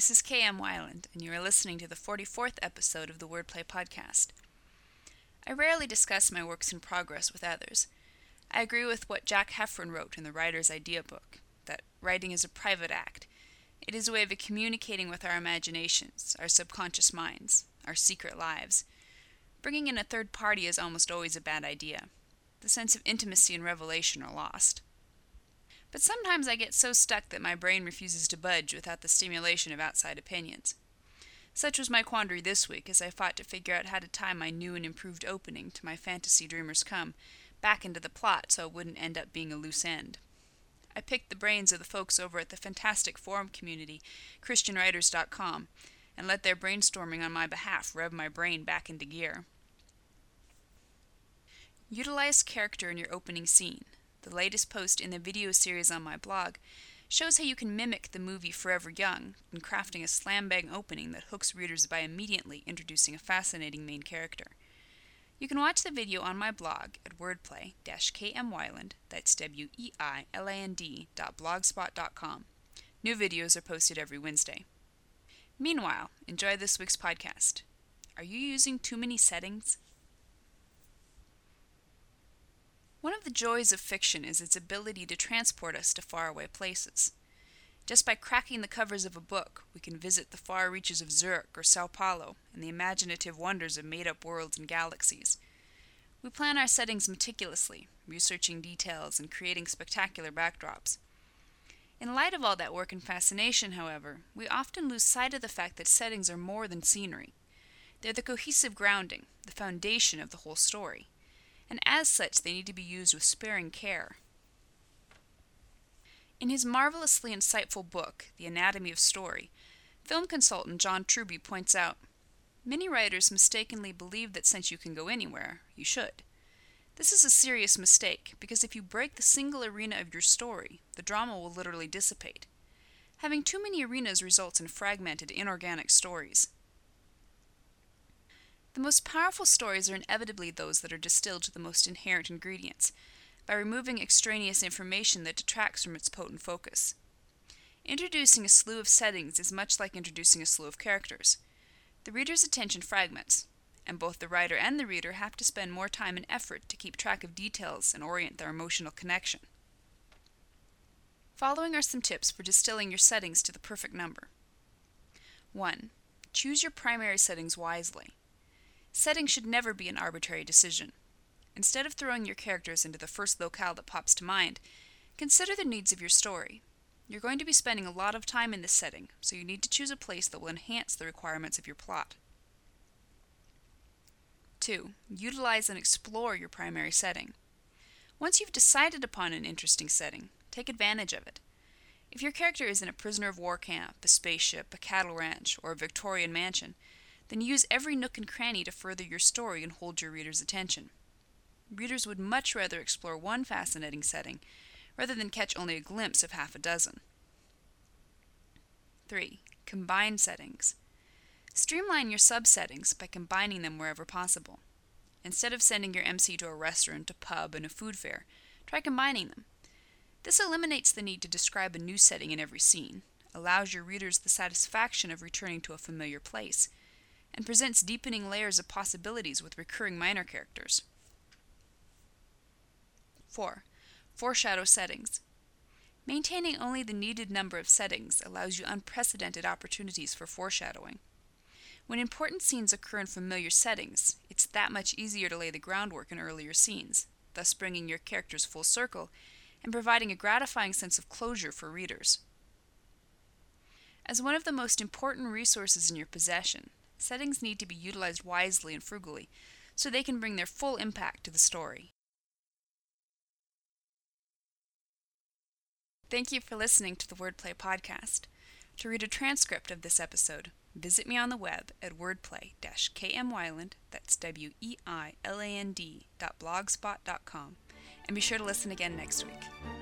This is KM Weiland, and you are listening to the 44th episode of the Wordplay Podcast. I rarely discuss my works in progress with others. I agree with what Jack Heffron wrote in the Writer's Idea book that writing is a private act. It is a way of communicating with our imaginations, our subconscious minds, our secret lives. Bringing in a third party is almost always a bad idea. The sense of intimacy and revelation are lost. But sometimes I get so stuck that my brain refuses to budge without the stimulation of outside opinions. Such was my quandary this week as I fought to figure out how to tie my new and improved opening to my Fantasy Dreamers Come back into the plot so it wouldn't end up being a loose end. I picked the brains of the folks over at the fantastic forum community, ChristianWriters.com, and let their brainstorming on my behalf rev my brain back into gear. Utilize character in your opening scene the latest post in the video series on my blog, shows how you can mimic the movie Forever Young in crafting a slam bang opening that hooks readers by immediately introducing a fascinating main character. You can watch the video on my blog at wordplay-kmweiland, that's W-E-I-L-A-N-D dot blogspot.com. New videos are posted every Wednesday. Meanwhile, enjoy this week's podcast. Are you using too many settings? One of the joys of fiction is its ability to transport us to faraway places. Just by cracking the covers of a book, we can visit the far reaches of Zurich or Sao Paulo and the imaginative wonders of made up worlds and galaxies. We plan our settings meticulously, researching details and creating spectacular backdrops. In light of all that work and fascination, however, we often lose sight of the fact that settings are more than scenery. They're the cohesive grounding, the foundation of the whole story and as such they need to be used with sparing care. In his marvelously insightful book, The Anatomy of Story, film consultant John Truby points out Many writers mistakenly believe that since you can go anywhere, you should. This is a serious mistake because if you break the single arena of your story, the drama will literally dissipate. Having too many arenas results in fragmented, inorganic stories. The most powerful stories are inevitably those that are distilled to the most inherent ingredients, by removing extraneous information that detracts from its potent focus. Introducing a slew of settings is much like introducing a slew of characters. The reader's attention fragments, and both the writer and the reader have to spend more time and effort to keep track of details and orient their emotional connection. Following are some tips for distilling your settings to the perfect number. 1. Choose your primary settings wisely. Setting should never be an arbitrary decision. Instead of throwing your characters into the first locale that pops to mind, consider the needs of your story. You're going to be spending a lot of time in this setting, so you need to choose a place that will enhance the requirements of your plot. 2. Utilize and explore your primary setting. Once you've decided upon an interesting setting, take advantage of it. If your character is in a prisoner of war camp, a spaceship, a cattle ranch, or a Victorian mansion, then use every nook and cranny to further your story and hold your reader's attention. Readers would much rather explore one fascinating setting rather than catch only a glimpse of half a dozen. 3. Combine settings. Streamline your subsettings by combining them wherever possible. Instead of sending your MC to a restaurant, a pub, and a food fair, try combining them. This eliminates the need to describe a new setting in every scene, allows your readers the satisfaction of returning to a familiar place, and presents deepening layers of possibilities with recurring minor characters. 4. Foreshadow settings. Maintaining only the needed number of settings allows you unprecedented opportunities for foreshadowing. When important scenes occur in familiar settings, it's that much easier to lay the groundwork in earlier scenes, thus bringing your characters full circle and providing a gratifying sense of closure for readers. As one of the most important resources in your possession, settings need to be utilized wisely and frugally so they can bring their full impact to the story. Thank you for listening to the Wordplay Podcast. To read a transcript of this episode, visit me on the web at wordplay-kmweiland, that's W-E-I-L-A-N-D dot blogspot.com, and be sure to listen again next week.